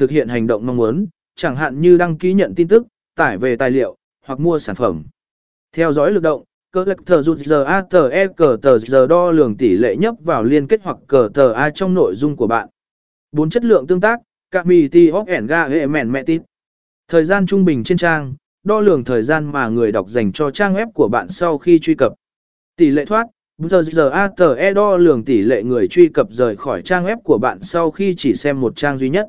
thực hiện hành động mong muốn, chẳng hạn như đăng ký nhận tin tức, tải về tài liệu, hoặc mua sản phẩm. Theo dõi lực động, cơ lạc thờ rụt giờ A tờ E cờ tờ giờ đo lường tỷ lệ nhấp vào liên kết hoặc cờ tờ A trong nội dung của bạn. 4. Chất lượng tương tác, Community of mẹ tít. Thời gian trung bình trên trang, đo lường thời gian mà người đọc dành cho trang web của bạn sau khi truy cập. Tỷ lệ thoát, BuzzerATE đo lường tỷ lệ người truy cập rời khỏi trang web của bạn sau khi chỉ xem một trang duy nhất.